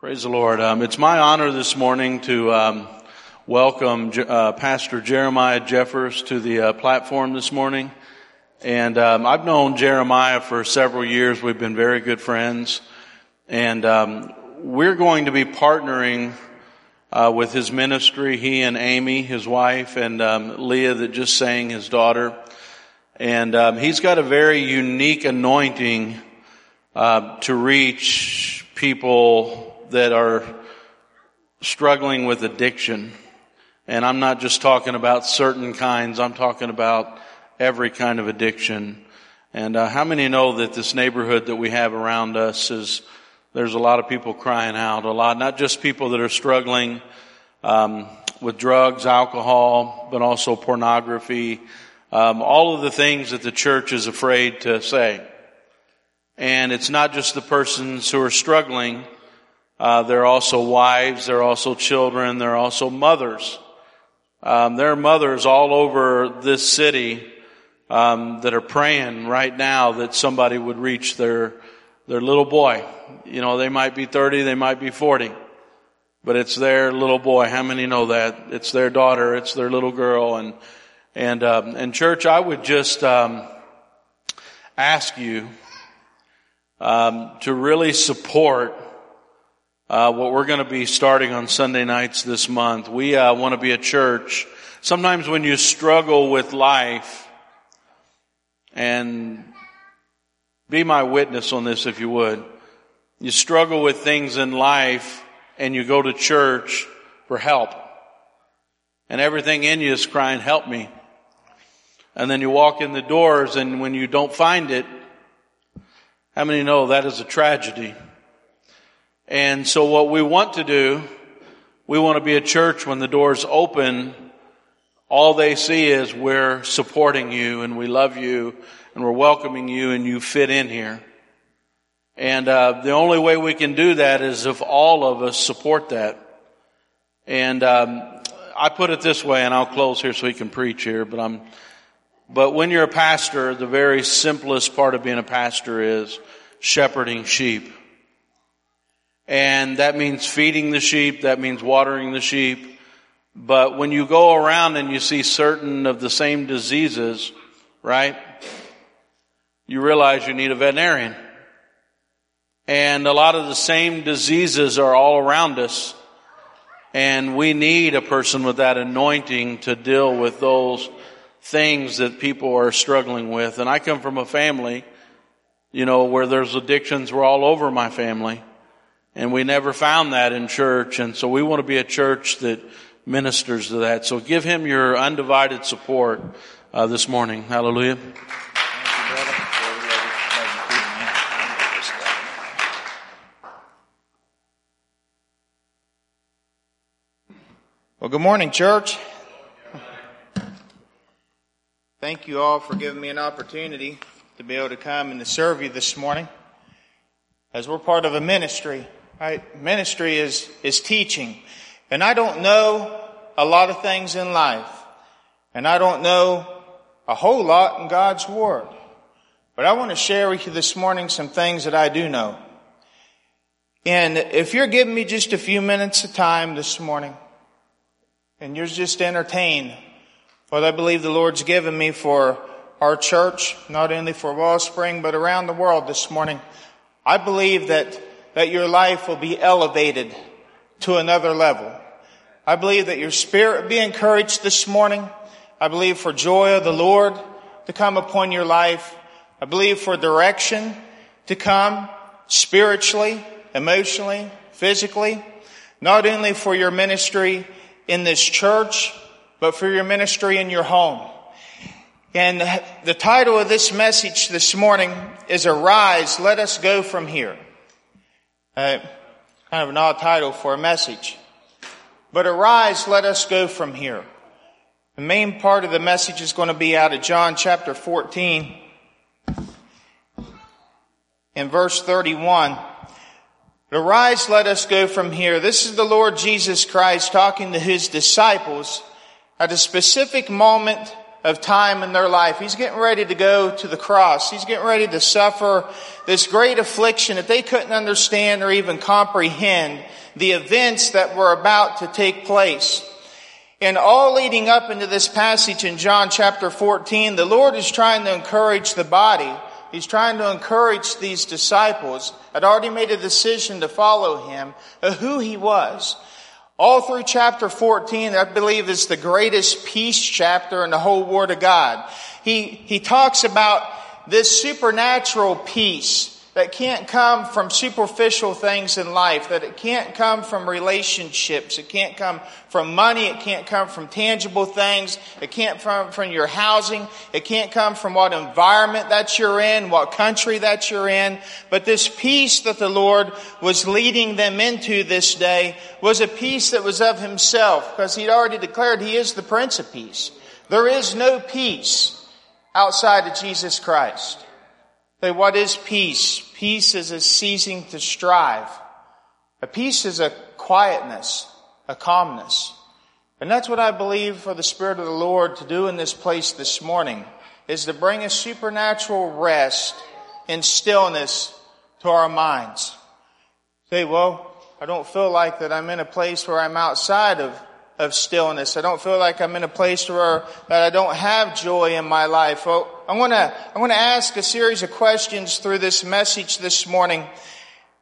Praise the Lord. Um, it's my honor this morning to um, welcome uh, Pastor Jeremiah Jeffers to the uh, platform this morning. And um, I've known Jeremiah for several years. We've been very good friends. And um, we're going to be partnering uh, with his ministry, he and Amy, his wife, and um, Leah that just sang, his daughter. And um, he's got a very unique anointing uh, to reach people that are struggling with addiction. And I'm not just talking about certain kinds, I'm talking about every kind of addiction. And uh, how many know that this neighborhood that we have around us is, there's a lot of people crying out, a lot, not just people that are struggling um, with drugs, alcohol, but also pornography, um, all of the things that the church is afraid to say. And it's not just the persons who are struggling, uh, there are also wives, there are also children, there are also mothers. Um, there are mothers all over this city um, that are praying right now that somebody would reach their their little boy. You know, they might be 30, they might be 40, but it's their little boy. How many know that? It's their daughter, it's their little girl, and and um, and church, I would just um, ask you um, to really support uh, what we're going to be starting on Sunday nights this month. We uh, want to be a church. Sometimes when you struggle with life, and be my witness on this if you would, you struggle with things in life and you go to church for help. And everything in you is crying, help me. And then you walk in the doors and when you don't find it, how many know that is a tragedy? And so what we want to do, we want to be a church when the doors open, all they see is we're supporting you and we love you and we're welcoming you and you fit in here. And uh, the only way we can do that is if all of us support that. And um, I put it this way, and I'll close here so we can preach here. But I'm, but when you're a pastor, the very simplest part of being a pastor is shepherding sheep. And that means feeding the sheep, that means watering the sheep. But when you go around and you see certain of the same diseases, right? You realize you need a veterinarian. And a lot of the same diseases are all around us. And we need a person with that anointing to deal with those things that people are struggling with. And I come from a family, you know, where there's addictions were all over my family. And we never found that in church. And so we want to be a church that ministers to that. So give him your undivided support uh, this morning. Hallelujah. Well, good morning, church. Thank you all for giving me an opportunity to be able to come and to serve you this morning. As we're part of a ministry Right? Ministry is, is teaching. And I don't know a lot of things in life. And I don't know a whole lot in God's Word. But I want to share with you this morning some things that I do know. And if you're giving me just a few minutes of time this morning, and you're just entertained what I believe the Lord's given me for our church, not only for Wellspring, but around the world this morning, I believe that that your life will be elevated to another level. I believe that your spirit be encouraged this morning. I believe for joy of the Lord to come upon your life. I believe for direction to come spiritually, emotionally, physically, not only for your ministry in this church, but for your ministry in your home. And the title of this message this morning is Arise, Let Us Go From Here. Uh, kind of an odd title for a message. But arise, let us go from here. The main part of the message is going to be out of John chapter 14 in verse 31. Arise, let us go from here. This is the Lord Jesus Christ talking to his disciples at a specific moment of time in their life. He's getting ready to go to the cross. He's getting ready to suffer this great affliction that they couldn't understand or even comprehend the events that were about to take place. And all leading up into this passage in John chapter 14, the Lord is trying to encourage the body. He's trying to encourage these disciples had already made a decision to follow him, who he was. All through chapter 14, I believe is the greatest peace chapter in the whole Word of God. He, he talks about this supernatural peace that can't come from superficial things in life, that it can't come from relationships, it can't come from money, it can't come from tangible things, it can't come from your housing, it can't come from what environment that you're in, what country that you're in, but this peace that the Lord was leading them into this day was a peace that was of Himself, because He'd already declared He is the Prince of Peace. There is no peace outside of Jesus Christ. Say, what is peace? Peace is a ceasing to strive. A peace is a quietness, a calmness. And that's what I believe for the Spirit of the Lord to do in this place this morning, is to bring a supernatural rest and stillness to our minds. Say, well, I don't feel like that I'm in a place where I'm outside of of stillness. I don't feel like I'm in a place where that I don't have joy in my life. Well, I want to I want to ask a series of questions through this message this morning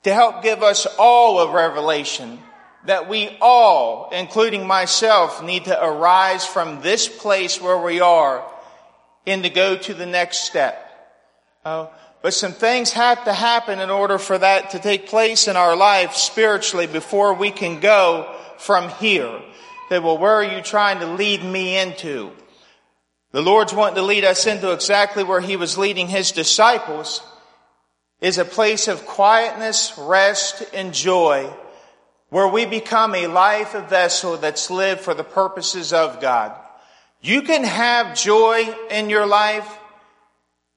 to help give us all a revelation that we all, including myself, need to arise from this place where we are and to go to the next step. Uh, but some things have to happen in order for that to take place in our life spiritually before we can go from here. Say, well, where are you trying to lead me into? The Lord's wanting to lead us into exactly where He was leading His disciples is a place of quietness, rest, and joy where we become a life, a vessel that's lived for the purposes of God. You can have joy in your life,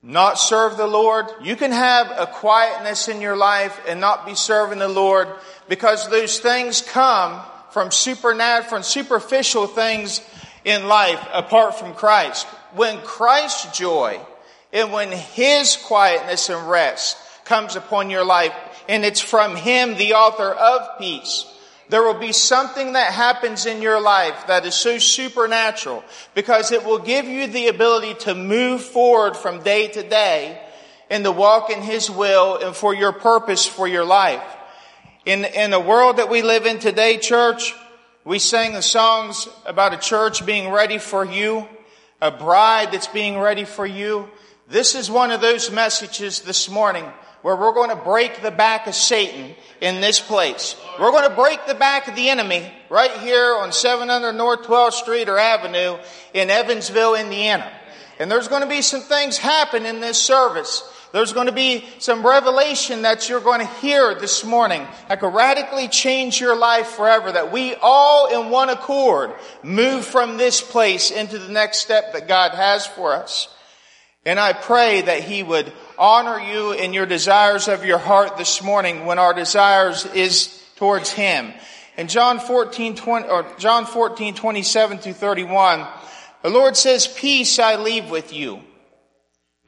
not serve the Lord. You can have a quietness in your life and not be serving the Lord because those things come from supernatural, from superficial things in life apart from Christ. When Christ's joy and when His quietness and rest comes upon your life, and it's from Him, the author of peace, there will be something that happens in your life that is so supernatural because it will give you the ability to move forward from day to day and to walk in His will and for your purpose for your life. In, in the world that we live in today, church, we sang the songs about a church being ready for you, a bride that's being ready for you. This is one of those messages this morning where we're going to break the back of Satan in this place. We're going to break the back of the enemy right here on 700 North 12th Street or Avenue in Evansville, Indiana. And there's going to be some things happen in this service there's going to be some revelation that you're going to hear this morning that could radically change your life forever. That we all in one accord move from this place into the next step that God has for us. And I pray that He would honor you in your desires of your heart this morning when our desires is towards Him. In John 14, 20, or John 14, 27 to 31, the Lord says, peace I leave with you.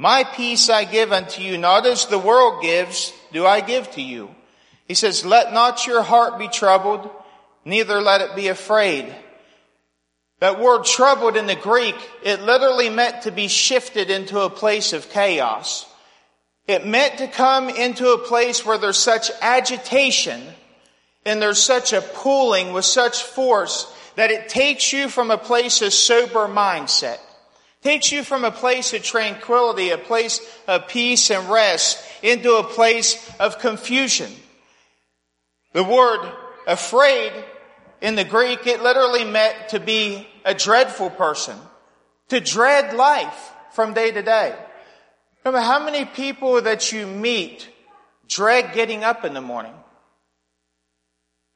My peace I give unto you, not as the world gives, do I give to you. He says, let not your heart be troubled, neither let it be afraid. That word troubled in the Greek, it literally meant to be shifted into a place of chaos. It meant to come into a place where there's such agitation and there's such a pulling with such force that it takes you from a place of sober mindset takes you from a place of tranquility, a place of peace and rest, into a place of confusion. The word afraid in the Greek, it literally meant to be a dreadful person, to dread life from day to day. Remember how many people that you meet dread getting up in the morning?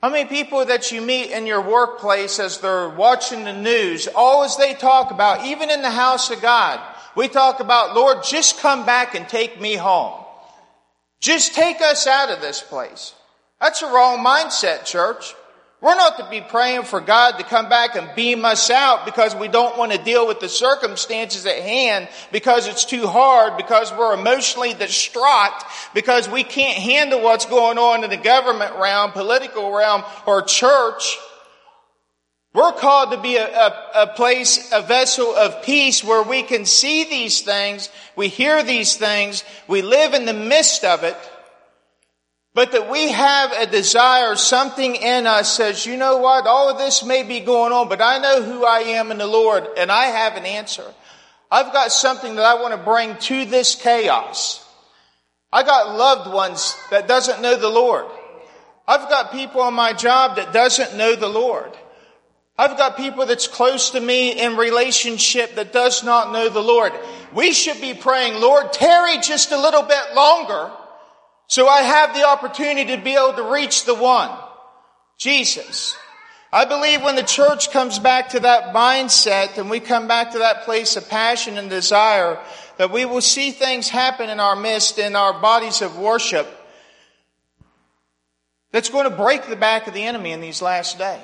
How many people that you meet in your workplace as they're watching the news, always they talk about, even in the house of God, we talk about, Lord, just come back and take me home. Just take us out of this place. That's a wrong mindset, church. We're not to be praying for God to come back and beam us out because we don't want to deal with the circumstances at hand because it's too hard, because we're emotionally distraught, because we can't handle what's going on in the government realm, political realm, or church. We're called to be a, a, a, place, a vessel of peace where we can see these things, we hear these things, we live in the midst of it, but that we have a desire, something in us says, you know what, all of this may be going on, but I know who I am in the Lord and I have an answer. I've got something that I want to bring to this chaos. I got loved ones that doesn't know the Lord. I've got people on my job that doesn't know the Lord. I've got people that's close to me in relationship that does not know the Lord. We should be praying, Lord, tarry just a little bit longer so I have the opportunity to be able to reach the one, Jesus. I believe when the church comes back to that mindset and we come back to that place of passion and desire, that we will see things happen in our midst, in our bodies of worship, that's going to break the back of the enemy in these last days.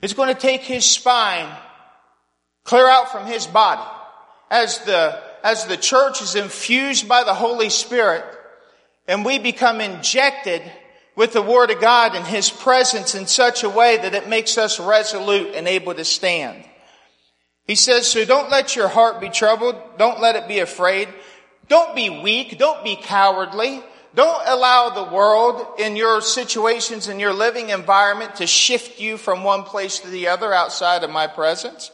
It's going to take his spine clear out from his body as the, as the church is infused by the Holy Spirit and we become injected with the Word of God and His presence in such a way that it makes us resolute and able to stand. He says, so don't let your heart be troubled. Don't let it be afraid. Don't be weak. Don't be cowardly. Don't allow the world in your situations in your living environment to shift you from one place to the other outside of my presence.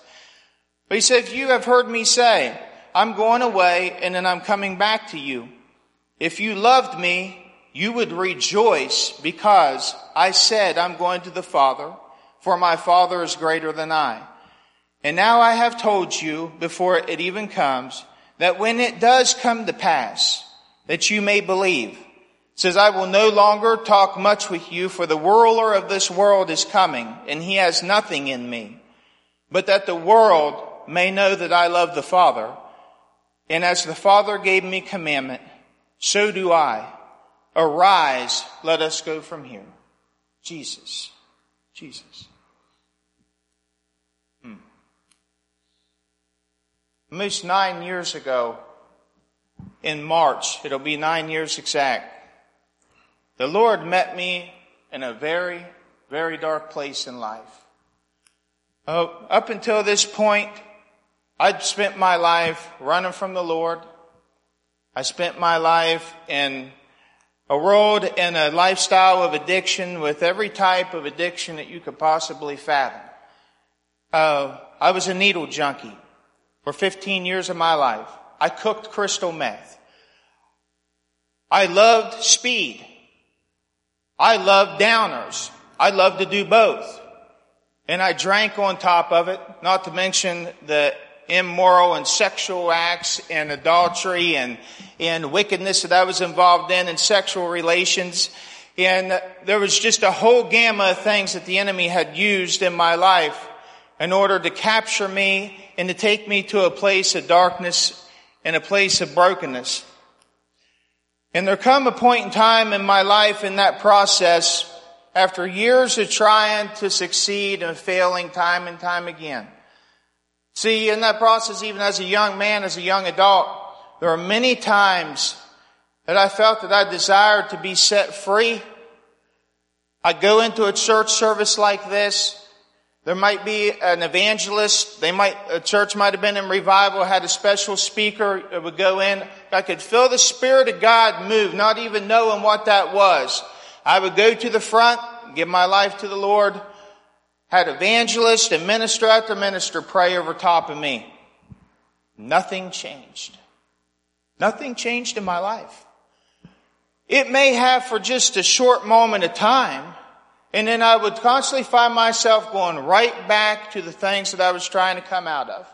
But he said, you have heard me say, I'm going away and then I'm coming back to you. If you loved me, you would rejoice because I said, I'm going to the Father, for my Father is greater than I. And now I have told you before it even comes that when it does come to pass, that you may believe. It says, I will no longer talk much with you for the ruler of this world is coming and he has nothing in me, but that the world may know that I love the Father. And as the Father gave me commandment, so do I. Arise, let us go from here. Jesus. Jesus. Hmm. Almost nine years ago, in March, it'll be nine years exact, the Lord met me in a very, very dark place in life. Uh, up until this point, I'd spent my life running from the Lord, I spent my life in a world and a lifestyle of addiction with every type of addiction that you could possibly fathom. Uh, I was a needle junkie for 15 years of my life. I cooked crystal meth. I loved speed. I loved downers. I loved to do both. And I drank on top of it, not to mention the immoral and sexual acts and adultery and, and wickedness that I was involved in and sexual relations. And there was just a whole gamma of things that the enemy had used in my life in order to capture me and to take me to a place of darkness and a place of brokenness. And there come a point in time in my life in that process after years of trying to succeed and failing time and time again See, in that process, even as a young man, as a young adult, there are many times that I felt that I desired to be set free. I'd go into a church service like this. There might be an evangelist. They might, a church might have been in revival, had a special speaker that would go in. I could feel the Spirit of God move, not even knowing what that was. I would go to the front, give my life to the Lord, had evangelist and minister after minister pray over top of me. Nothing changed. Nothing changed in my life. It may have for just a short moment of time, and then I would constantly find myself going right back to the things that I was trying to come out of.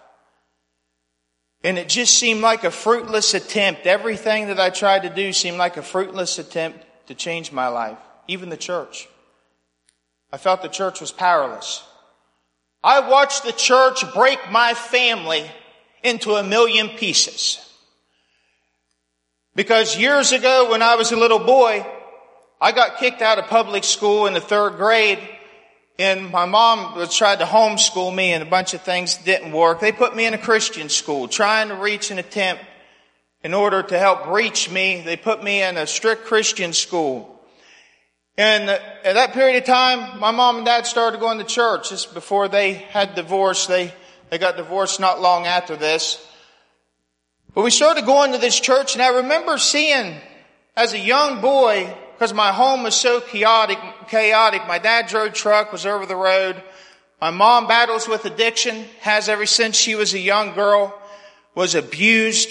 And it just seemed like a fruitless attempt. Everything that I tried to do seemed like a fruitless attempt to change my life, even the church. I felt the church was powerless. I watched the church break my family into a million pieces. Because years ago when I was a little boy, I got kicked out of public school in the third grade and my mom tried to homeschool me and a bunch of things didn't work. They put me in a Christian school trying to reach an attempt in order to help reach me. They put me in a strict Christian school. And at that period of time, my mom and dad started going to church just before they had divorced. They, they got divorced not long after this. But we started going to this church and I remember seeing as a young boy because my home was so chaotic, chaotic. My dad drove truck, was over the road. My mom battles with addiction, has ever since she was a young girl, was abused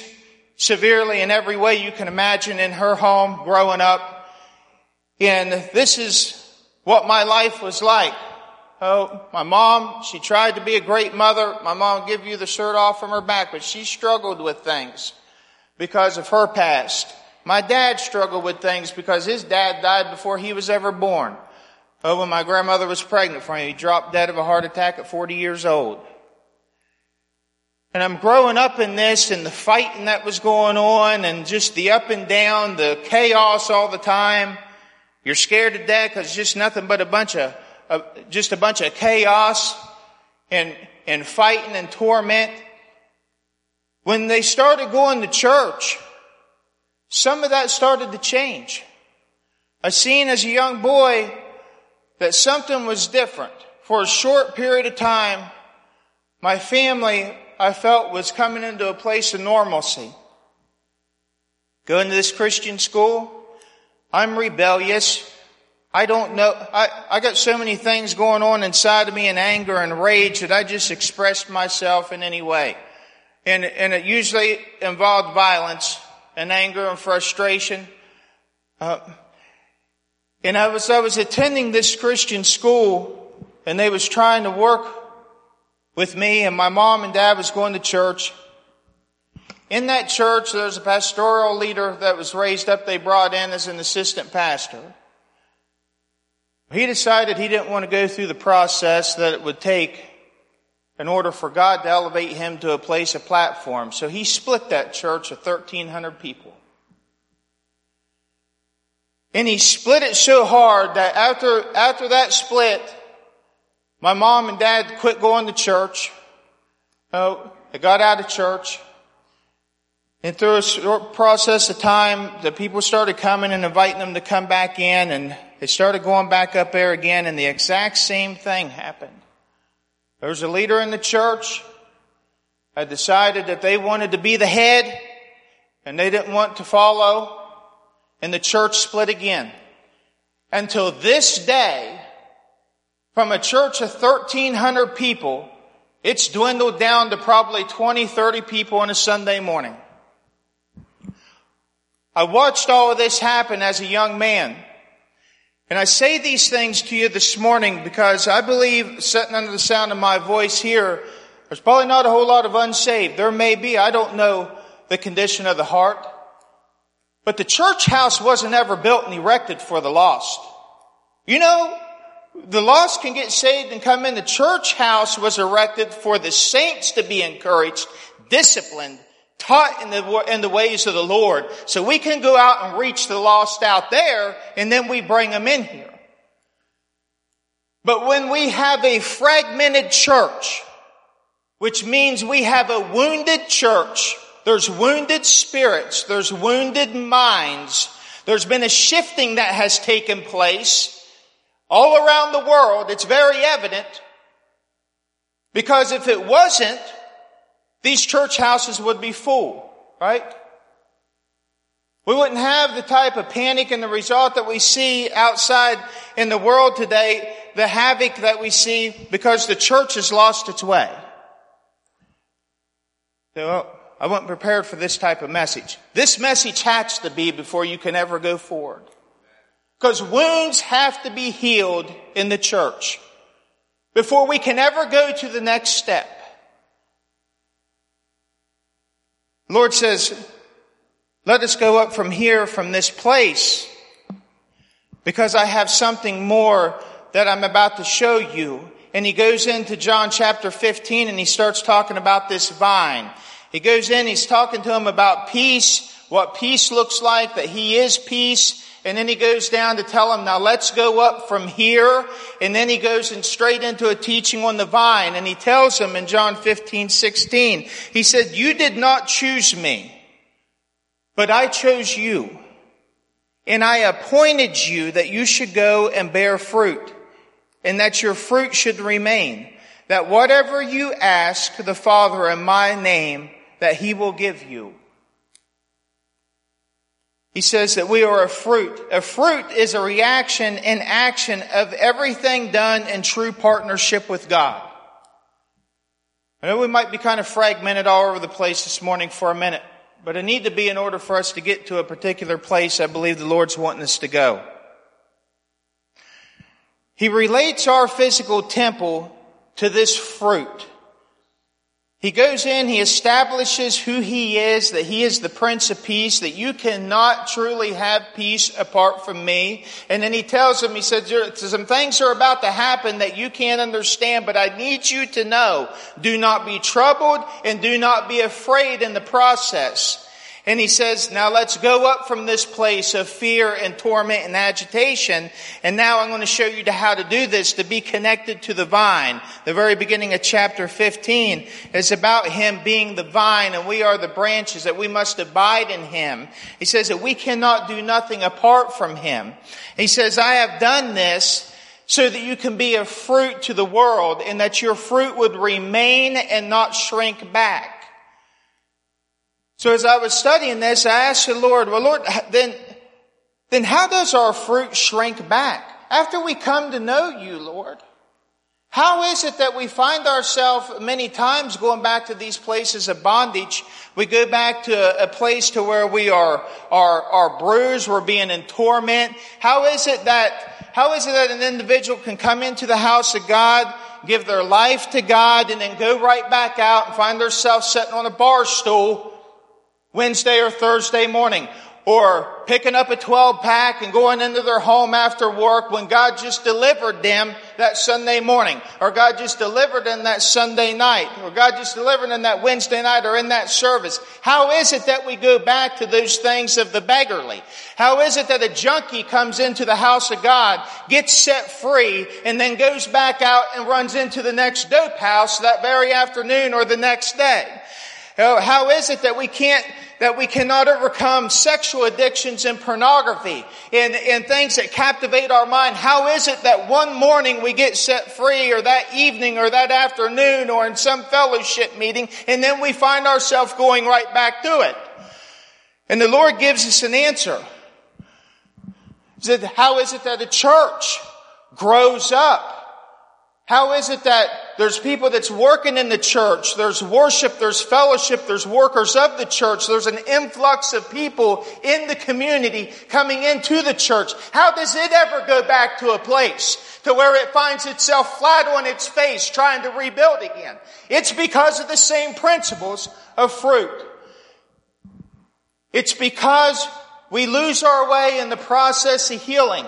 severely in every way you can imagine in her home growing up. And this is what my life was like. Oh, my mom, she tried to be a great mother. My mom give you the shirt off from her back, but she struggled with things because of her past. My dad struggled with things because his dad died before he was ever born. Oh, when my grandmother was pregnant for him, he dropped dead of a heart attack at 40 years old. And I'm growing up in this and the fighting that was going on and just the up and down, the chaos all the time. You're scared to death because it's just nothing but a bunch of, uh, just a bunch of chaos and, and fighting and torment. When they started going to church, some of that started to change. I seen as a young boy that something was different. For a short period of time, my family, I felt, was coming into a place of normalcy. Going to this Christian school, I'm rebellious. I don't know, I, I got so many things going on inside of me in anger and rage that I just expressed myself in any way. And, and it usually involved violence and anger and frustration. Uh, and I was, I was attending this Christian school and they was trying to work with me and my mom and dad was going to church. In that church, there's a pastoral leader that was raised up. They brought in as an assistant pastor. He decided he didn't want to go through the process that it would take in order for God to elevate him to a place, a platform. So he split that church of 1,300 people. And he split it so hard that after, after that split, my mom and dad quit going to church. Oh, they got out of church. And through a short process of time, the people started coming and inviting them to come back in and they started going back up there again and the exact same thing happened. There was a leader in the church had decided that they wanted to be the head and they didn't want to follow and the church split again. Until this day, from a church of 1300 people, it's dwindled down to probably 20, 30 people on a Sunday morning. I watched all of this happen as a young man. And I say these things to you this morning because I believe, sitting under the sound of my voice here, there's probably not a whole lot of unsaved. There may be. I don't know the condition of the heart. But the church house wasn't ever built and erected for the lost. You know, the lost can get saved and come in. The church house was erected for the saints to be encouraged, disciplined, taught in the, in the ways of the Lord. So we can go out and reach the lost out there and then we bring them in here. But when we have a fragmented church, which means we have a wounded church, there's wounded spirits, there's wounded minds, there's been a shifting that has taken place all around the world. It's very evident because if it wasn't, these church houses would be full, right? We wouldn't have the type of panic and the result that we see outside in the world today, the havoc that we see because the church has lost its way. So, I wasn't prepared for this type of message. This message has to be before you can ever go forward. Because wounds have to be healed in the church before we can ever go to the next step. Lord says, let us go up from here, from this place, because I have something more that I'm about to show you. And he goes into John chapter 15 and he starts talking about this vine. He goes in, he's talking to him about peace, what peace looks like, that he is peace, And then he goes down to tell him, now let's go up from here. And then he goes in straight into a teaching on the vine. And he tells him in John 15, 16, he said, you did not choose me, but I chose you. And I appointed you that you should go and bear fruit and that your fruit should remain. That whatever you ask the Father in my name, that he will give you. He says that we are a fruit. A fruit is a reaction and action of everything done in true partnership with God. I know we might be kind of fragmented all over the place this morning for a minute, but it need to be in order for us to get to a particular place I believe the Lord's wanting us to go. He relates our physical temple to this fruit. He goes in, he establishes who he is, that he is the Prince of Peace, that you cannot truly have peace apart from me. And then he tells him, he says, some things are about to happen that you can't understand, but I need you to know, do not be troubled and do not be afraid in the process. And he says, now let's go up from this place of fear and torment and agitation. And now I'm going to show you how to do this, to be connected to the vine. The very beginning of chapter 15 is about him being the vine and we are the branches, that we must abide in him. He says that we cannot do nothing apart from him. He says, I have done this so that you can be a fruit to the world and that your fruit would remain and not shrink back. So as I was studying this, I asked the Lord, well, Lord, then, then how does our fruit shrink back? After we come to know you, Lord, how is it that we find ourselves many times going back to these places of bondage? We go back to a place to where we are, are, are bruised, we're being in torment. How is it that, how is it that an individual can come into the house of God, give their life to God, and then go right back out and find themselves sitting on a bar stool Wednesday or Thursday morning, or picking up a 12 pack and going into their home after work when God just delivered them that Sunday morning, or God just delivered them that Sunday night, or God just delivered them that Wednesday night or in that service. How is it that we go back to those things of the beggarly? How is it that a junkie comes into the house of God, gets set free, and then goes back out and runs into the next dope house that very afternoon or the next day? Oh, how is it that we can't, that we cannot overcome sexual addictions and pornography and, and things that captivate our mind? How is it that one morning we get set free or that evening or that afternoon or in some fellowship meeting and then we find ourselves going right back to it? And the Lord gives us an answer. He said, how is it that a church grows up? How is it that there's people that's working in the church, there's worship, there's fellowship, there's workers of the church, there's an influx of people in the community coming into the church. How does it ever go back to a place to where it finds itself flat on its face trying to rebuild again? It's because of the same principles of fruit. It's because we lose our way in the process of healing.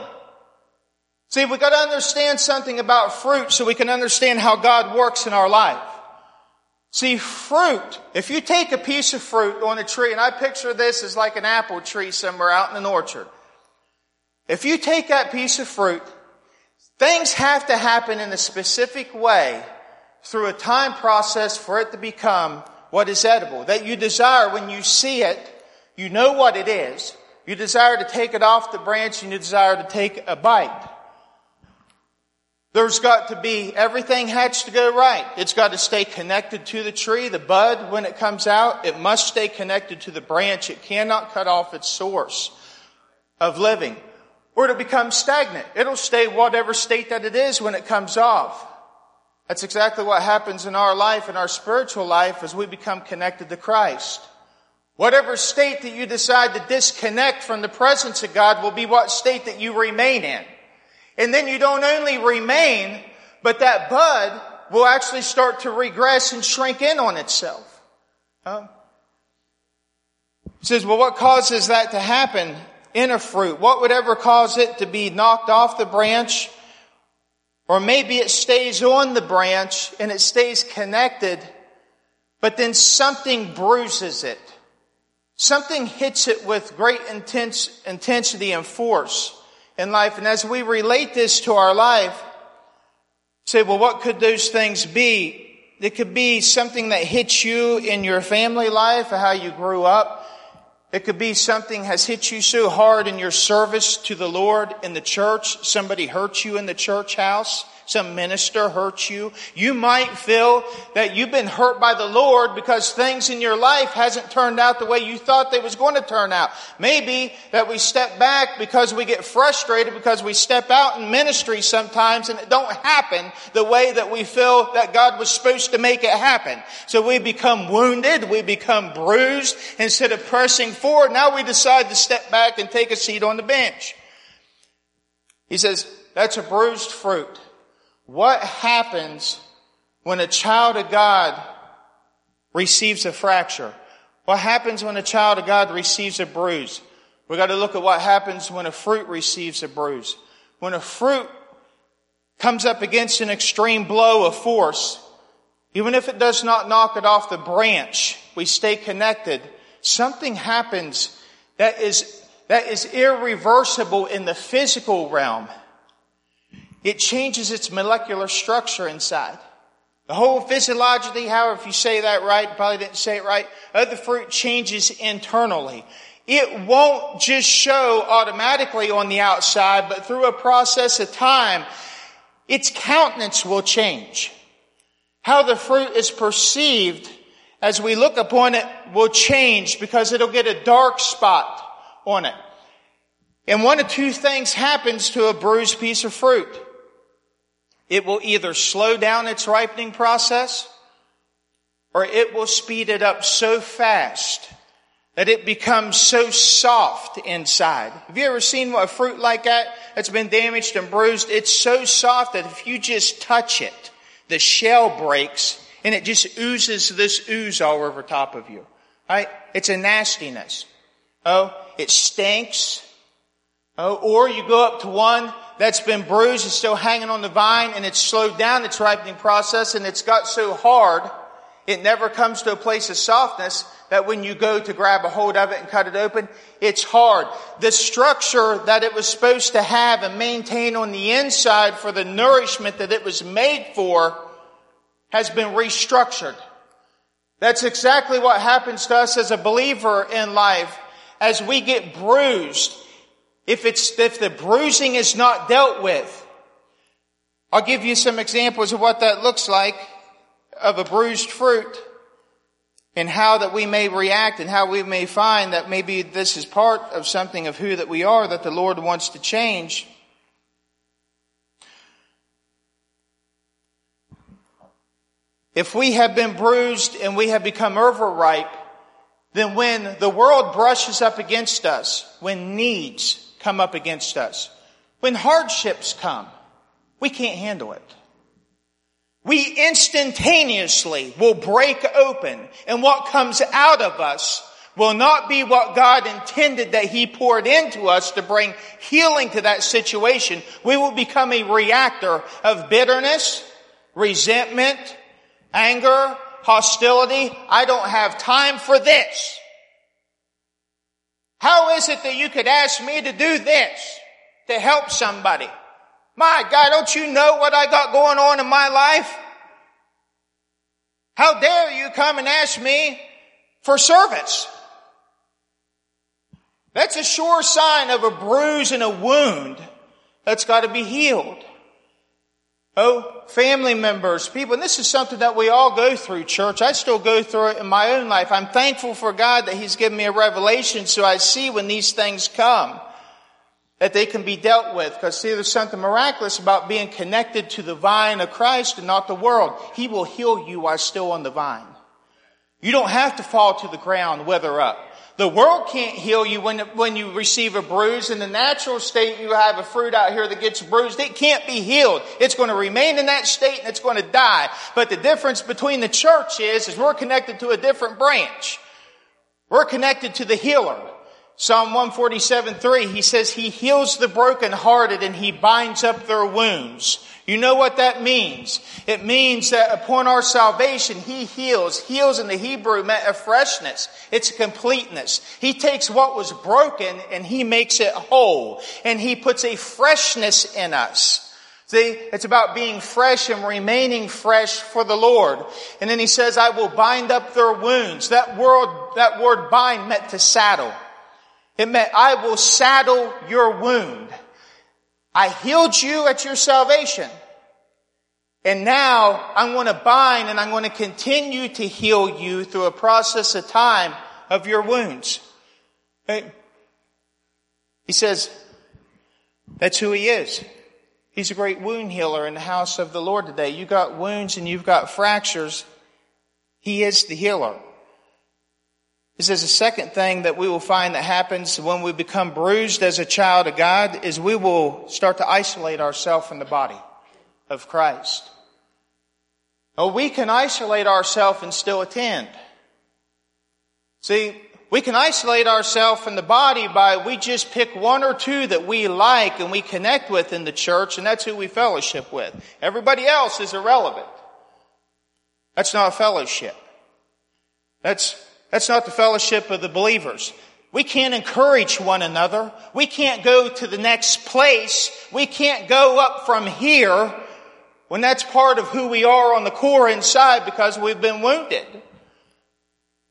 See, we've got to understand something about fruit so we can understand how God works in our life. See, fruit, if you take a piece of fruit on a tree, and I picture this as like an apple tree somewhere out in an orchard. If you take that piece of fruit, things have to happen in a specific way through a time process for it to become what is edible. That you desire when you see it, you know what it is. You desire to take it off the branch and you desire to take a bite. There's got to be, everything has to go right. It's got to stay connected to the tree. The bud, when it comes out, it must stay connected to the branch. It cannot cut off its source of living. Or to become stagnant. It'll stay whatever state that it is when it comes off. That's exactly what happens in our life, in our spiritual life, as we become connected to Christ. Whatever state that you decide to disconnect from the presence of God will be what state that you remain in. And then you don't only remain, but that bud will actually start to regress and shrink in on itself. Huh? Says, well, what causes that to happen in a fruit? What would ever cause it to be knocked off the branch? Or maybe it stays on the branch and it stays connected, but then something bruises it. something hits it with great intense, intensity and force in life. And as we relate this to our life, say, well, what could those things be? It could be something that hits you in your family life or how you grew up. It could be something has hit you so hard in your service to the Lord in the church. Somebody hurt you in the church house some minister hurt you. You might feel that you've been hurt by the Lord because things in your life hasn't turned out the way you thought they was going to turn out. Maybe that we step back because we get frustrated because we step out in ministry sometimes and it don't happen the way that we feel that God was supposed to make it happen. So we become wounded, we become bruised instead of pressing forward. Now we decide to step back and take a seat on the bench. He says, that's a bruised fruit. What happens when a child of God receives a fracture? What happens when a child of God receives a bruise? We got to look at what happens when a fruit receives a bruise. When a fruit comes up against an extreme blow of force, even if it does not knock it off the branch, we stay connected. Something happens that is, that is irreversible in the physical realm. It changes its molecular structure inside. The whole physiologically, however, if you say that right, probably didn't say it right, of the fruit changes internally. It won't just show automatically on the outside, but through a process of time, its countenance will change. How the fruit is perceived as we look upon it will change because it'll get a dark spot on it. And one of two things happens to a bruised piece of fruit. It will either slow down its ripening process or it will speed it up so fast that it becomes so soft inside. Have you ever seen a fruit like that that's been damaged and bruised? It's so soft that if you just touch it, the shell breaks and it just oozes this ooze all over top of you. Right? It's a nastiness. Oh, it stinks. Oh, or you go up to one that's been bruised and still hanging on the vine and it's slowed down its ripening process and it's got so hard it never comes to a place of softness that when you go to grab a hold of it and cut it open, it's hard. The structure that it was supposed to have and maintain on the inside for the nourishment that it was made for has been restructured. That's exactly what happens to us as a believer in life as we get bruised if it's, if the bruising is not dealt with, I'll give you some examples of what that looks like of a bruised fruit and how that we may react and how we may find that maybe this is part of something of who that we are that the Lord wants to change. If we have been bruised and we have become overripe, then when the world brushes up against us, when needs, come up against us. When hardships come, we can't handle it. We instantaneously will break open and what comes out of us will not be what God intended that He poured into us to bring healing to that situation. We will become a reactor of bitterness, resentment, anger, hostility. I don't have time for this. How is it that you could ask me to do this to help somebody? My God, don't you know what I got going on in my life? How dare you come and ask me for service? That's a sure sign of a bruise and a wound that's got to be healed. Oh, family members, people, and this is something that we all go through, church. I still go through it in my own life. I'm thankful for God that He's given me a revelation so I see when these things come that they can be dealt with. Because see, there's something miraculous about being connected to the vine of Christ and not the world. He will heal you while still on the vine. You don't have to fall to the ground, wither up. The world can't heal you when, when you receive a bruise. In the natural state, you have a fruit out here that gets bruised. It can't be healed. It's going to remain in that state and it's going to die. But the difference between the church is, is we're connected to a different branch. We're connected to the healer. Psalm 147, 3, he says he heals the brokenhearted and he binds up their wounds. You know what that means? It means that upon our salvation, he heals. Heals in the Hebrew meant a freshness. It's a completeness. He takes what was broken and he makes it whole. And he puts a freshness in us. See, it's about being fresh and remaining fresh for the Lord. And then he says, I will bind up their wounds. That word, that word bind meant to saddle. It meant, I will saddle your wound. I healed you at your salvation. And now I'm going to bind and I'm going to continue to heal you through a process of time of your wounds. He says, that's who he is. He's a great wound healer in the house of the Lord today. You've got wounds and you've got fractures. He is the healer. This is the second thing that we will find that happens when we become bruised as a child of God is we will start to isolate ourselves from the body of Christ. Oh, we can isolate ourselves and still attend. See, we can isolate ourselves from the body by we just pick one or two that we like and we connect with in the church, and that's who we fellowship with. Everybody else is irrelevant. That's not a fellowship. That's, that's not the fellowship of the believers. We can't encourage one another. We can't go to the next place. We can't go up from here when that's part of who we are on the core inside because we've been wounded.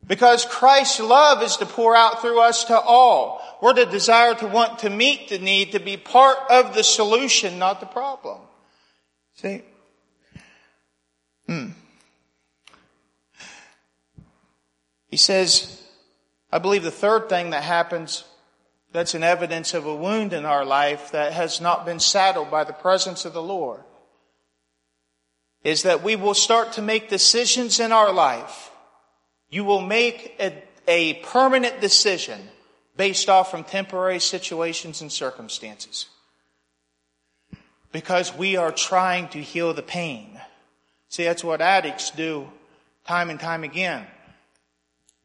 Because Christ's love is to pour out through us to all. We're to desire to want to meet the need, to be part of the solution, not the problem. See? He says, I believe the third thing that happens that's an evidence of a wound in our life that has not been saddled by the presence of the Lord is that we will start to make decisions in our life you will make a, a permanent decision based off from temporary situations and circumstances. Because we are trying to heal the pain. See, that's what addicts do time and time again.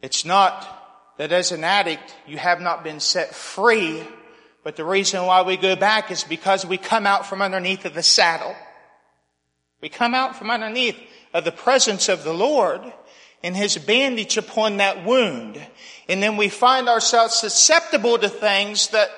It's not that as an addict you have not been set free, but the reason why we go back is because we come out from underneath of the saddle. We come out from underneath of the presence of the Lord and his bandage upon that wound. And then we find ourselves susceptible to things that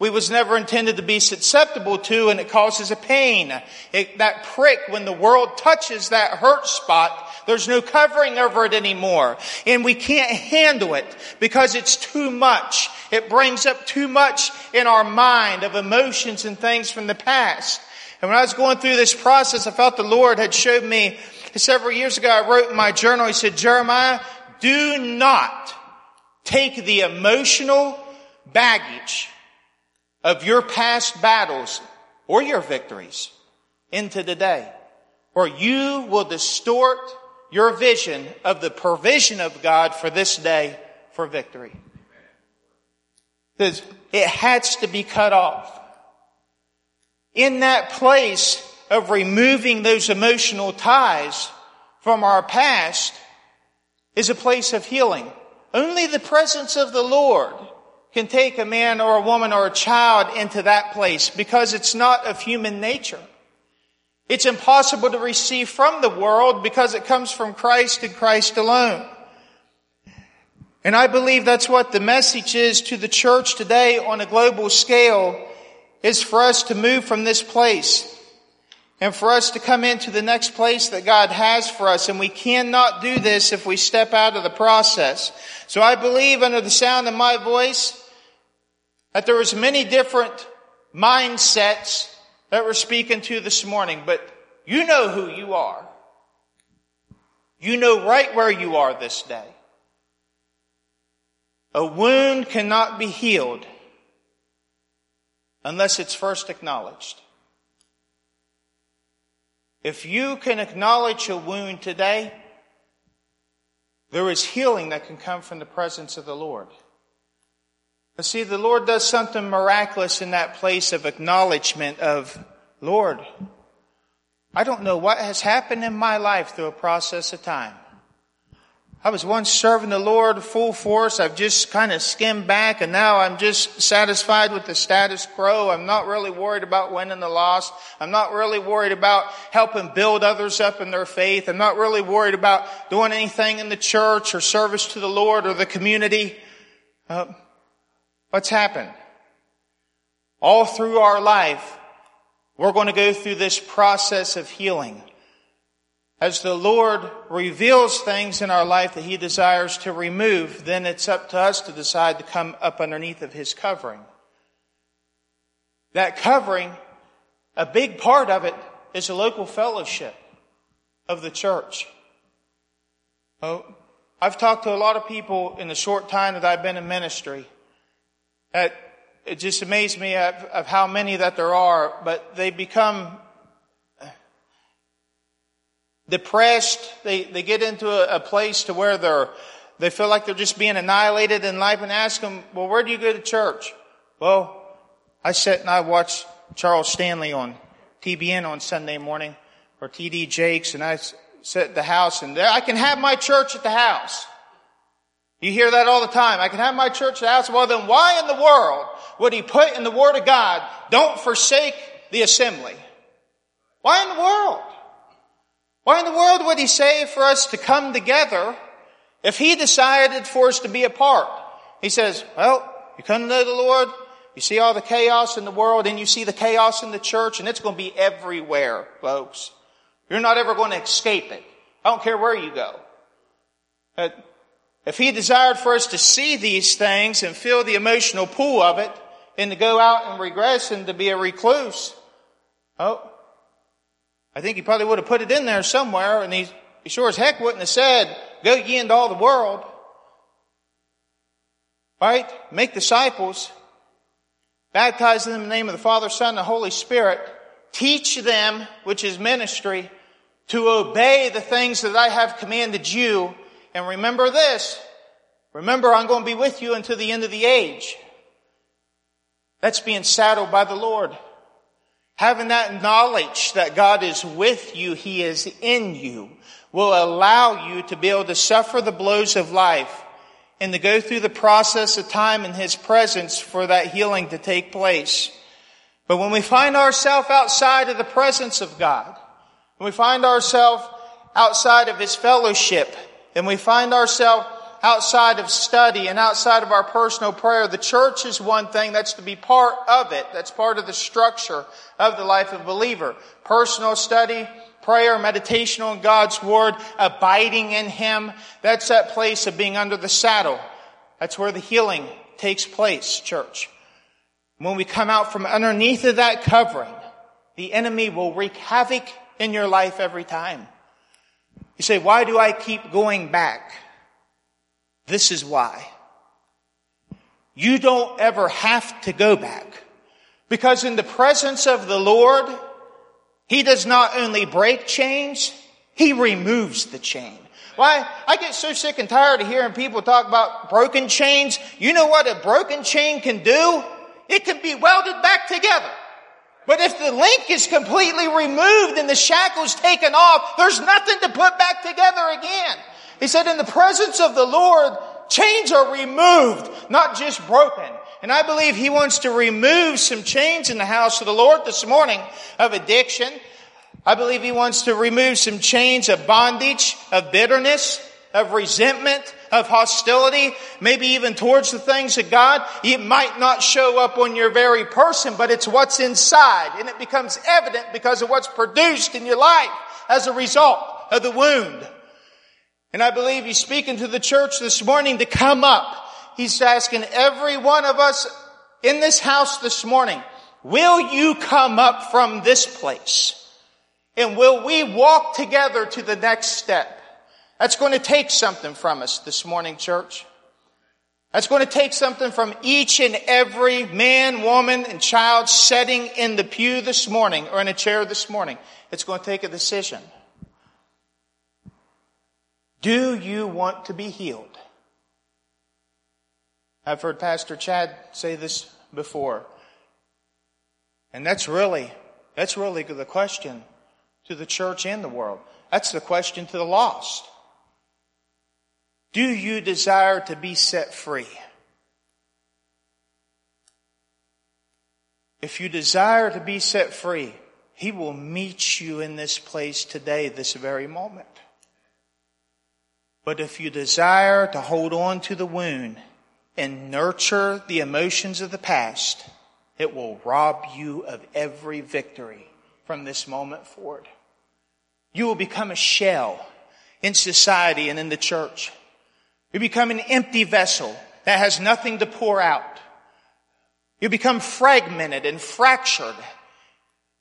we was never intended to be susceptible to and it causes a pain. It, that prick, when the world touches that hurt spot, there's no covering over it anymore. And we can't handle it because it's too much. It brings up too much in our mind of emotions and things from the past. And when I was going through this process, I felt the Lord had showed me several years ago, I wrote in my journal, he said, Jeremiah, do not take the emotional baggage of your past battles or your victories into today, or you will distort your vision of the provision of God for this day for victory. Because it has to be cut off. In that place, of removing those emotional ties from our past is a place of healing. Only the presence of the Lord can take a man or a woman or a child into that place because it's not of human nature. It's impossible to receive from the world because it comes from Christ and Christ alone. And I believe that's what the message is to the church today on a global scale is for us to move from this place and for us to come into the next place that God has for us. And we cannot do this if we step out of the process. So I believe under the sound of my voice that there was many different mindsets that we're speaking to this morning, but you know who you are. You know right where you are this day. A wound cannot be healed unless it's first acknowledged. If you can acknowledge a wound today, there is healing that can come from the presence of the Lord. See, the Lord does something miraculous in that place of acknowledgement of, Lord, I don't know what has happened in my life through a process of time. I was once serving the Lord full force. I've just kind of skimmed back and now I'm just satisfied with the status quo. I'm not really worried about winning the lost. I'm not really worried about helping build others up in their faith. I'm not really worried about doing anything in the church or service to the Lord or the community. Uh, what's happened? All through our life, we're going to go through this process of healing. As the Lord reveals things in our life that He desires to remove, then it's up to us to decide to come up underneath of His covering. That covering, a big part of it is a local fellowship of the church. Oh, I've talked to a lot of people in the short time that I've been in ministry that it just amazed me of, of how many that there are, but they become depressed. They, they get into a, a, place to where they're, they feel like they're just being annihilated in life and ask them, well, where do you go to church? Well, I sit and I watch Charles Stanley on TBN on Sunday morning or TD Jakes and I sit at the house and I can have my church at the house. You hear that all the time. I can have my church house. Well, then why in the world would he put in the Word of God, don't forsake the assembly? Why in the world? Why in the world would he say for us to come together if he decided for us to be apart? He says, well, you come to know the Lord, you see all the chaos in the world, and you see the chaos in the church, and it's going to be everywhere, folks. You're not ever going to escape it. I don't care where you go. But if he desired for us to see these things and feel the emotional pull of it, and to go out and regress and to be a recluse, oh, I think he probably would have put it in there somewhere, and he, he sure as heck wouldn't have said, go ye into all the world. Right? Make disciples. Baptize them in the name of the Father, Son, and the Holy Spirit. Teach them, which is ministry, to obey the things that I have commanded you. And remember this. Remember, I'm going to be with you until the end of the age. That's being saddled by the Lord. Having that knowledge that God is with you, He is in you, will allow you to be able to suffer the blows of life and to go through the process of time in His presence for that healing to take place. But when we find ourselves outside of the presence of God, when we find ourselves outside of His fellowship, and we find ourselves outside of study and outside of our personal prayer. The church is one thing that's to be part of it. That's part of the structure of the life of a believer. Personal study, prayer, meditation on God's Word, abiding in Him. That's that place of being under the saddle. That's where the healing takes place, church. When we come out from underneath of that covering, the enemy will wreak havoc in your life every time. You say, why do I keep going back? This is why. You don't ever have to go back. Because in the presence of the Lord, He does not only break chains, He removes the chain. Why? I get so sick and tired of hearing people talk about broken chains. You know what a broken chain can do? It can be welded back together. But if the link is completely removed and the shackles taken off, there's nothing to put back together again. He said, in the presence of the Lord, chains are removed, not just broken. And I believe he wants to remove some chains in the house of the Lord this morning of addiction. I believe he wants to remove some chains of bondage, of bitterness, of resentment, of hostility, maybe even towards the things of God. It might not show up on your very person, but it's what's inside. And it becomes evident because of what's produced in your life as a result of the wound. And I believe he's speaking to the church this morning to come up. He's asking every one of us in this house this morning, will you come up from this place? And will we walk together to the next step? That's going to take something from us this morning, church. That's going to take something from each and every man, woman, and child sitting in the pew this morning or in a chair this morning. It's going to take a decision. Do you want to be healed? I've heard Pastor Chad say this before. And that's really, that's really the question to the church and the world. That's the question to the lost. Do you desire to be set free? If you desire to be set free, He will meet you in this place today, this very moment. But if you desire to hold on to the wound and nurture the emotions of the past, it will rob you of every victory from this moment forward. You will become a shell in society and in the church. You become an empty vessel that has nothing to pour out. You become fragmented and fractured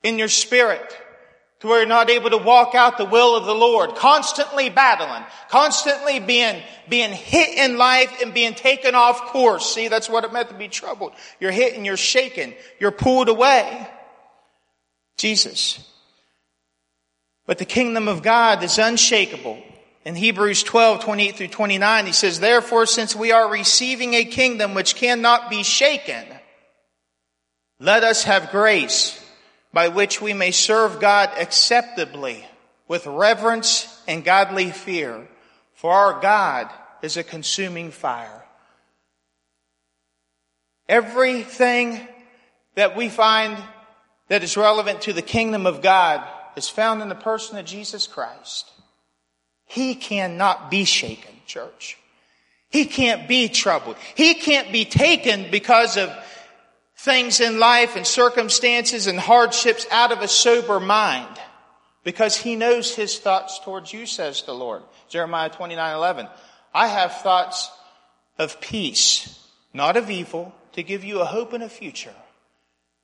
in your spirit to where you're not able to walk out the will of the Lord, constantly battling, constantly being, being hit in life and being taken off course. See, that's what it meant to be troubled. You're hit and you're shaken. You're pulled away. Jesus. But the kingdom of God is unshakable. In Hebrews 12, 28 through 29, he says, Therefore, since we are receiving a kingdom which cannot be shaken, let us have grace by which we may serve God acceptably with reverence and godly fear. For our God is a consuming fire. Everything that we find that is relevant to the kingdom of God is found in the person of Jesus Christ. He cannot be shaken, church. He can't be troubled. He can't be taken because of things in life and circumstances and hardships out of a sober mind because he knows his thoughts towards you, says the Lord. Jeremiah 29, 11. I have thoughts of peace, not of evil, to give you a hope and a future.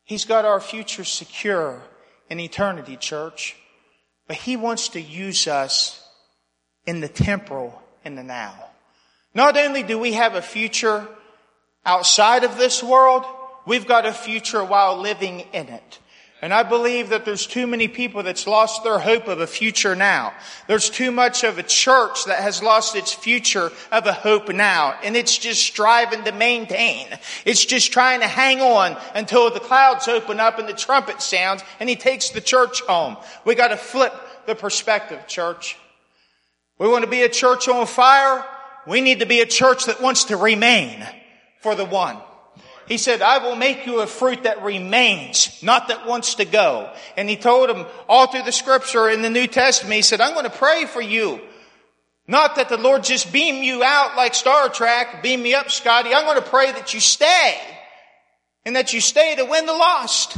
He's got our future secure in eternity, church. But he wants to use us in the temporal and the now. Not only do we have a future outside of this world, We've got a future while living in it. And I believe that there's too many people that's lost their hope of a future now. There's too much of a church that has lost its future of a hope now. And it's just striving to maintain. It's just trying to hang on until the clouds open up and the trumpet sounds and he takes the church home. We gotta flip the perspective, church. We want to be a church on fire. We need to be a church that wants to remain for the one. He said, I will make you a fruit that remains, not that wants to go. And he told him all through the scripture in the New Testament, he said, I'm going to pray for you. Not that the Lord just beam you out like Star Trek, beam me up, Scotty. I'm going to pray that you stay. And that you stay to win the lost.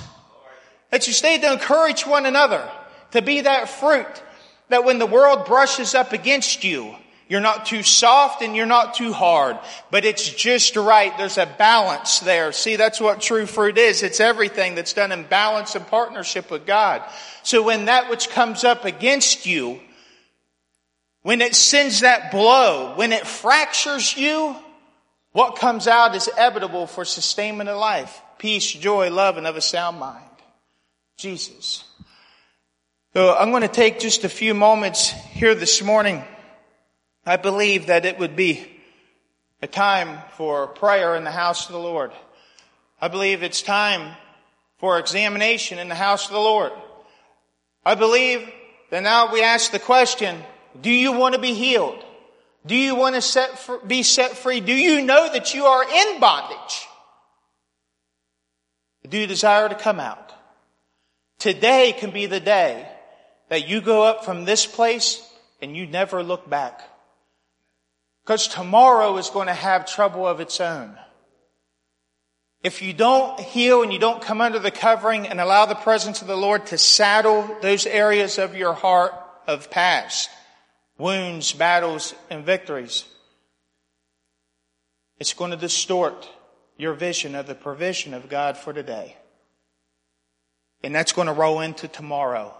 That you stay to encourage one another. To be that fruit that when the world brushes up against you, you're not too soft and you're not too hard, but it's just right. There's a balance there. See, that's what true fruit is. It's everything that's done in balance and partnership with God. So when that which comes up against you, when it sends that blow, when it fractures you, what comes out is evitable for sustainment of life. Peace, joy, love, and of a sound mind. Jesus. So I'm going to take just a few moments here this morning I believe that it would be a time for prayer in the house of the Lord. I believe it's time for examination in the house of the Lord. I believe that now we ask the question, do you want to be healed? Do you want to set for, be set free? Do you know that you are in bondage? Do you desire to come out? Today can be the day that you go up from this place and you never look back. Because tomorrow is going to have trouble of its own. If you don't heal and you don't come under the covering and allow the presence of the Lord to saddle those areas of your heart of past, wounds, battles, and victories, it's going to distort your vision of the provision of God for today. And that's going to roll into tomorrow.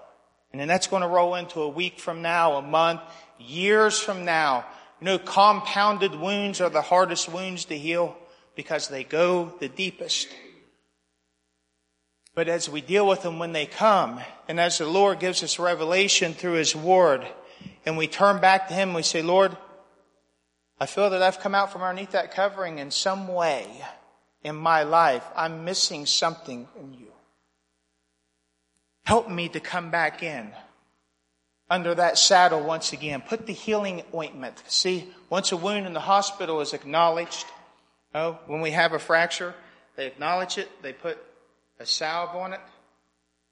And then that's going to roll into a week from now, a month, years from now. You know, compounded wounds are the hardest wounds to heal because they go the deepest. But as we deal with them when they come, and as the Lord gives us revelation through His Word, and we turn back to Him, we say, Lord, I feel that I've come out from underneath that covering in some way in my life. I'm missing something in you. Help me to come back in. under that saddle once again. Put the healing ointment. See, once a wound in the hospital is acknowledged, oh, when we have a fracture, they acknowledge it, they put a salve on it,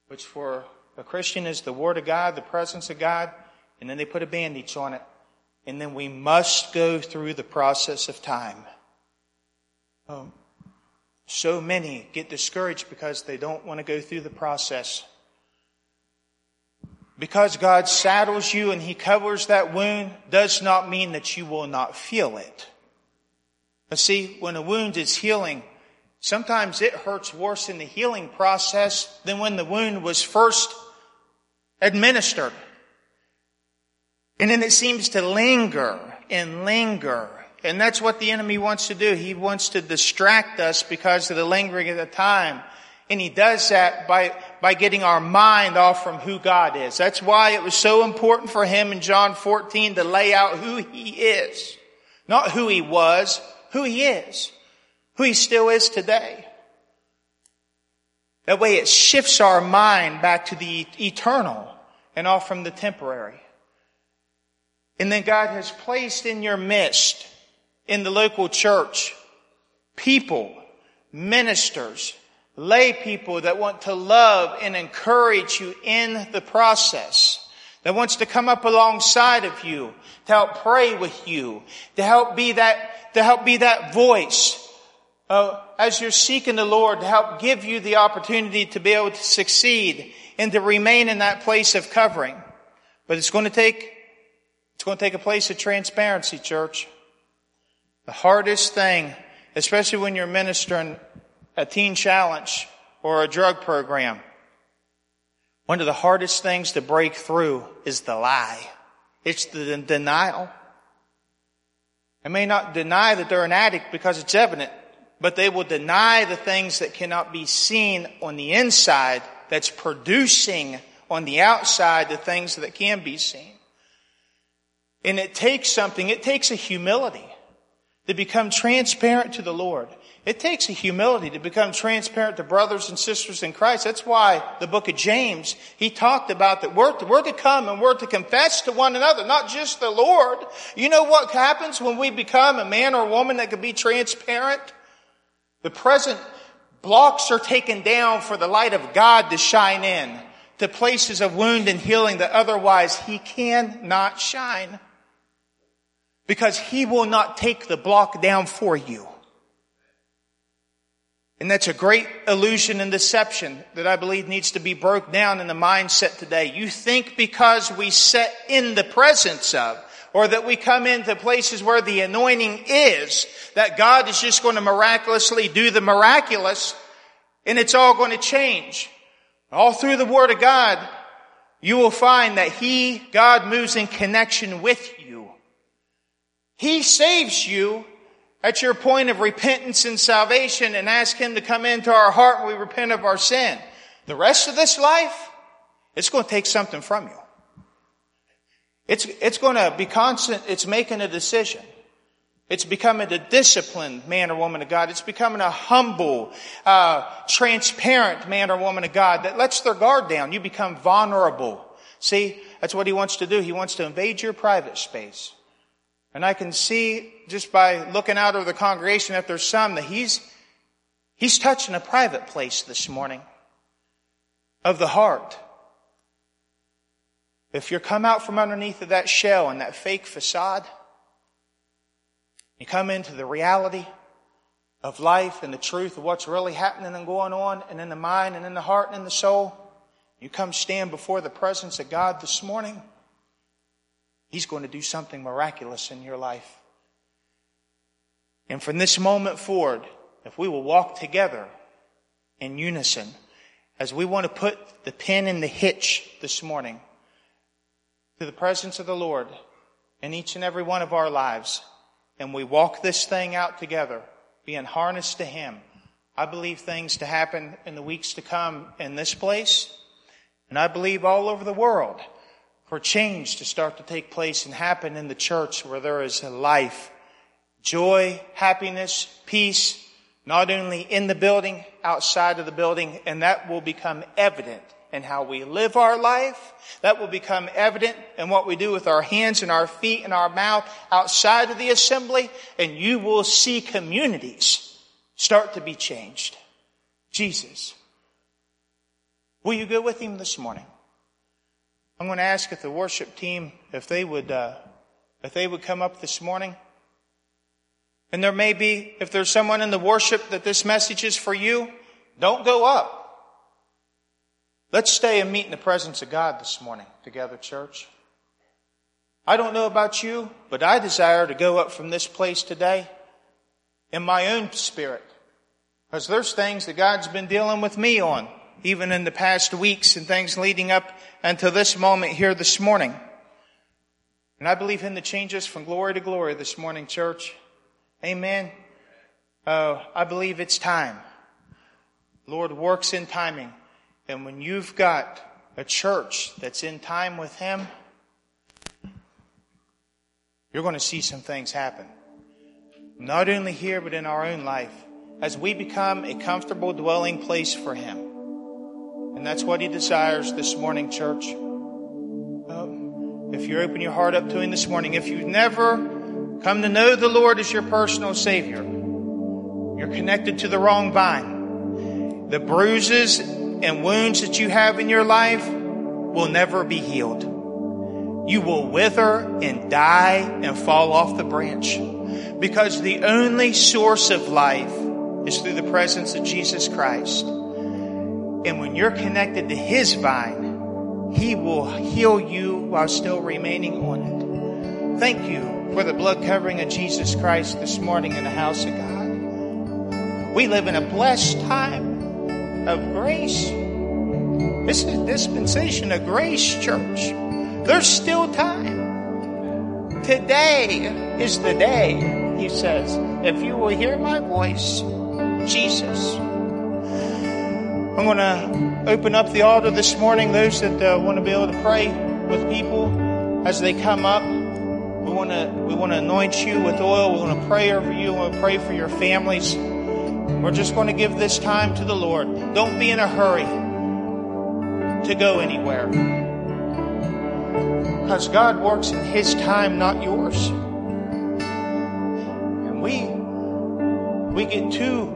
which for a Christian is the Word of God, the presence of God, and then they put a bandage on it. And then we must go through the process of time. Um, so many get discouraged because they don't want to go through the process. Because God saddles you and He covers that wound does not mean that you will not feel it. But see, when a wound is healing, sometimes it hurts worse in the healing process than when the wound was first administered. And then it seems to linger and linger and that's what the enemy wants to do. He wants to distract us because of the lingering of the time. And he does that by, by getting our mind off from who God is. That's why it was so important for him in John 14 to lay out who he is. Not who he was, who he is. Who he still is today. That way it shifts our mind back to the eternal and off from the temporary. And then God has placed in your midst in the local church, people, ministers, lay people that want to love and encourage you in the process, that wants to come up alongside of you, to help pray with you, to help be that, to help be that voice uh, as you're seeking the Lord to help give you the opportunity to be able to succeed and to remain in that place of covering. But it's going to take, it's going to take a place of transparency, church. The hardest thing, especially when you're ministering a teen challenge or a drug program, one of the hardest things to break through is the lie. It's the denial. They may not deny that they're an addict because it's evident, but they will deny the things that cannot be seen on the inside that's producing on the outside the things that can be seen. And it takes something, it takes a humility to become transparent to the Lord. It takes a humility to become transparent to brothers and sisters in Christ. That's why the book of James, he talked about that we're to, we're to come and we're to confess to one another, not just the Lord. You know what happens when we become a man or a woman that can be transparent? The present blocks are taken down for the light of God to shine in to places of wound and healing that otherwise he cannot shine because he will not take the block down for you. And that's a great illusion and deception that I believe needs to be broke down in the mindset today. You think because we set in the presence of, or that we come into places where the anointing is, that God is just going to miraculously do the miraculous and it's all going to change. All through the Word of God, you will find that He, God moves in connection with you. he saves you at your point of repentance and salvation and ask Him to come into our heart when we repent of our sin. The rest of this life, it's going to take something from you. It's, it's going to be constant. It's making a decision. It's becoming a disciplined man or woman of God. It's becoming a humble, uh, transparent man or woman of God that lets their guard down. You become vulnerable. See, that's what he wants to do. He wants to invade your private space. And I can see just by looking out over the congregation that there's some that he's, he's touching a private place this morning of the heart. If you come out from underneath of that shell and that fake facade, you come into the reality of life and the truth of what's really happening and going on and in the mind and in the heart and in the soul. You come stand before the presence of God this morning. He's going to do something miraculous in your life. And from this moment forward, if we will walk together in unison, as we want to put the pin in the hitch this morning to the presence of the Lord in each and every one of our lives, and we walk this thing out together, being harnessed to Him, I believe things to happen in the weeks to come in this place, and I believe all over the world for change to start to take place and happen in the church where there is life, joy, happiness, peace, not only in the building, outside of the building, and that will become evident in how we live our life. That will become evident in what we do with our hands and our feet and our mouth outside of the assembly, and you will see communities start to be changed. Jesus. Will you go with him this morning? I'm going to ask if the worship team if they would uh, if they would come up this morning. And there may be, if there's someone in the worship that this message is for you, don't go up. Let's stay and meet in the presence of God this morning together, church. I don't know about you, but I desire to go up from this place today in my own spirit. Because there's things that God's been dealing with me on, even in the past weeks and things leading up until this moment here this morning. And I believe Him to change us from glory to glory this morning, church. Amen. Uh, I believe it's time. Lord works in timing. And when you've got a church that's in time with Him, you're going to see some things happen. Not only here, but in our own life as we become a comfortable dwelling place for Him. And that's what He desires this morning, church. Um, if you open your heart up to Him this morning, if you've never come to know the Lord as your personal Savior, you're connected to the wrong vine. The bruises and wounds that you have in your life will never be healed. You will wither and die and fall off the branch because the only source of life is through the presence of Jesus Christ. And when you're connected to His vine, he will heal you while still remaining on it. Thank you for the blood covering of Jesus Christ this morning in the house of God. We live in a blessed time of grace. This is a dispensation of grace, church. There's still time. Today is the day, he says. If you will hear my voice, Jesus. I'm going to open up the altar this morning. Those that uh, want to be able to pray with people as they come up, we want to we want to anoint you with oil. We want to pray over you. We want to pray for your families. We're just going to give this time to the Lord. Don't be in a hurry to go anywhere. Because God works in His time, not yours. And we we get too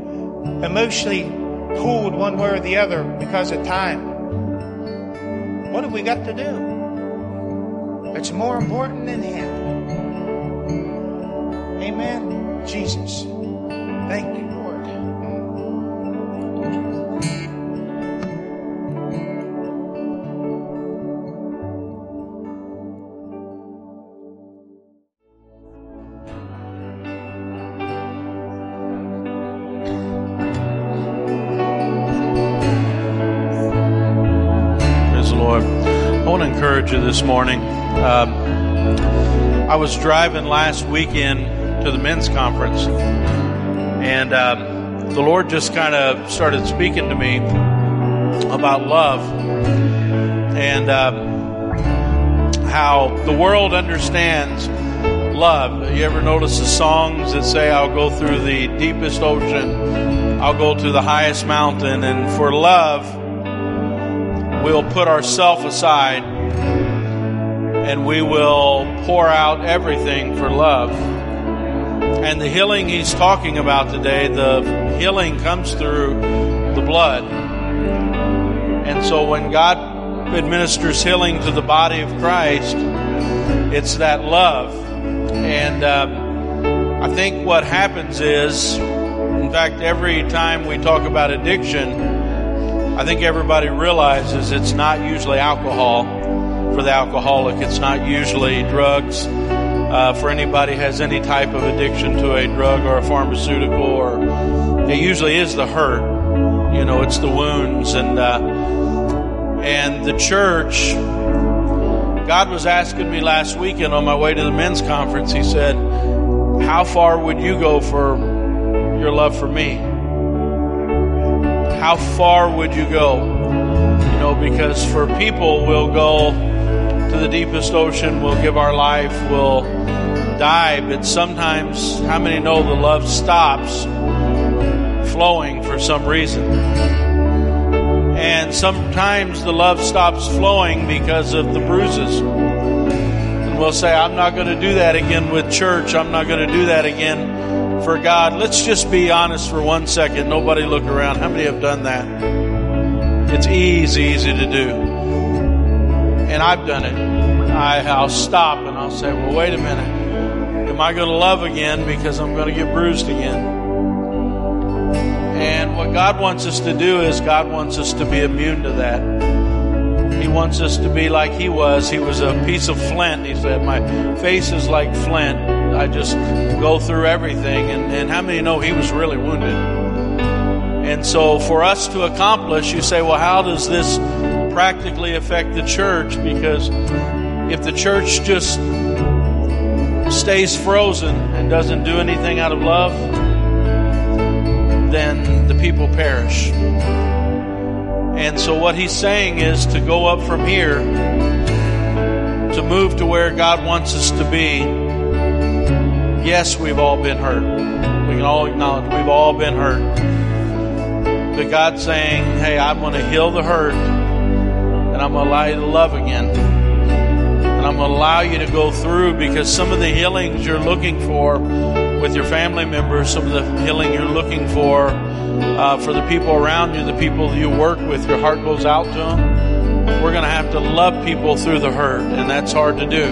emotionally pulled one way or the other because of time. What have we got to do? It's more important than Him. Amen. Jesus. Thank you. you this morning. Um, I was driving last weekend to the men's conference, and um, the Lord just kind of started speaking to me about love and um, how the world understands love. You ever notice the songs that say, I'll go through the deepest ocean, I'll go to the highest mountain, and for love, we'll put ourselves aside and we will pour out everything for love. And the healing he's talking about today, the healing comes through the blood. And so when God administers healing to the body of Christ, it's that love. And uh, I think what happens is, in fact, every time we talk about addiction, I think everybody realizes it's not usually alcohol for the alcoholic. It's not usually drugs. Uh, for anybody has any type of addiction to a drug or a pharmaceutical, or it usually is the hurt. You know, it's the wounds and uh, and the church. God was asking me last weekend on my way to the men's conference. He said, "How far would you go for your love for me? How far would you go?" You know, because for people, we'll go the deepest ocean, we'll give our life, we'll die. But sometimes, how many know the love stops flowing for some reason? And sometimes the love stops flowing because of the bruises. And we'll say, I'm not going to do that again with church. I'm not going to do that again for God. Let's just be honest for one second. Nobody look around. How many have done that? It's easy, easy to do. And I've done it. I, I'll stop and I'll say, well, wait a minute. Am I going to love again because I'm going to get bruised again? And what God wants us to do is God wants us to be immune to that. He wants us to be like He was. He was a piece of flint. He said, My face is like flint. I just go through everything. And, and how many know He was really wounded? And so for us to accomplish, you say, well, how does this practically affect the church? Because if the church just stays frozen and doesn't do anything out of love, then the people perish. And so what he's saying is to go up from here, to move to where God wants us to be. Yes, we've all been hurt. We can all acknowledge we've all been hurt. But God's saying, hey, I'm going to heal the hurt I'm going to allow you to love again. And I'm going to allow you to go through because some of the healings you're looking for with your family members, some of the healing you're looking for uh, for the people around you, the people you work with, your heart goes out to them. We're going to have to love people through the hurt, and that's hard to do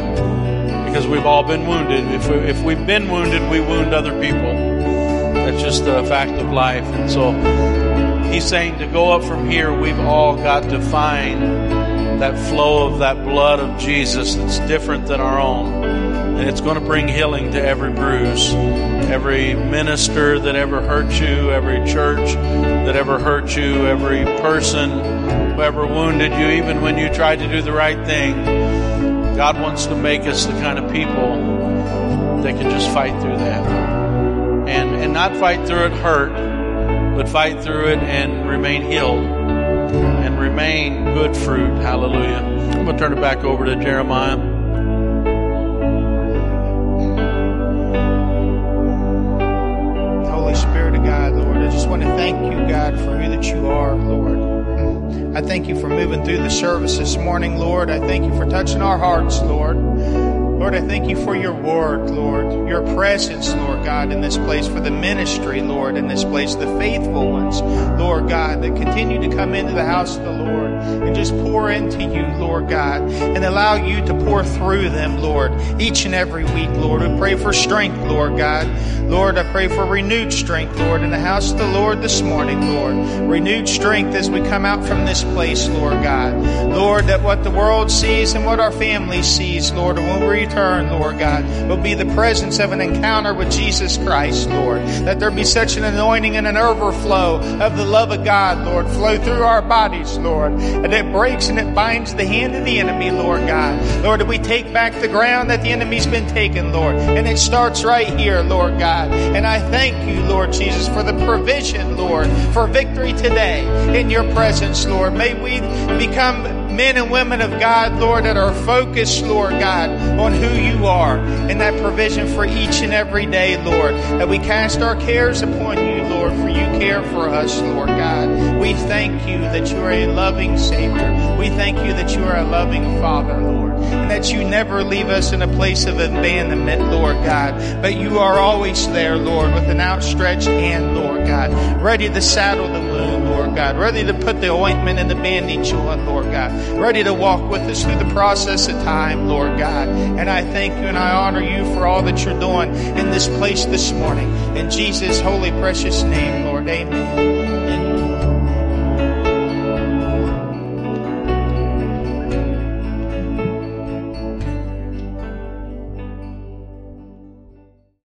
because we've all been wounded. If, we, if we've been wounded, we wound other people. That's just a fact of life. And so he's saying to go up from here, we've all got to find that flow of that blood of Jesus that's different than our own and it's going to bring healing to every bruise. Every minister that ever hurt you, every church that ever hurt you, every person who ever wounded you, even when you tried to do the right thing. God wants to make us the kind of people that can just fight through that. And, and not fight through it hurt, but fight through it and remain healed remain good fruit. Hallelujah. I'm going to turn it back over to Jeremiah. Holy Spirit of God, Lord, I just want to thank you, God, for who that you are, Lord. I thank you for moving through the service this morning, Lord. I thank you for touching our hearts, Lord. Lord, I thank you for your word, Lord, your presence, Lord God, in this place, for the ministry, Lord, in this place, the faithful ones, Lord God, that continue to come into the house of the Lord and just pour into you, Lord God, and allow you to pour through them, Lord, each and every week, Lord. We pray for strength, Lord God. Lord, I pray for renewed strength, Lord, in the house of the Lord this morning, Lord. Renewed strength as we come out from this place, Lord God. Lord, that what the world sees and what our family sees, Lord, when we return, Lord God, will be the presence of an encounter with Jesus Christ, Lord. That there be such an anointing and an overflow of the love of God, Lord, flow through our bodies, Lord and it breaks and it binds the hand of the enemy, Lord God. Lord, we take back the ground that the enemy's been taken, Lord. And it starts right here, Lord God. And I thank you, Lord Jesus, for the provision, Lord, for victory today in your presence, Lord. May we become men and women of God, Lord, that are focused, Lord God, on who you are and that provision for each and every day, Lord, that we cast our cares upon you, Lord, for you care for us, Lord God. We thank you that you are a loving Savior. We thank you that you are a loving Father, Lord, and that you never leave us in a place of abandonment, Lord God, but you are always there, Lord, with an outstretched hand, Lord God, ready to saddle the wound, Lord God, ready to put the ointment and the bandage on, Lord God, ready to walk with us through the process of time, Lord God. And I thank you and I honor you for all that you're doing in this place this morning. In Jesus' holy, precious name, Lord. Amen.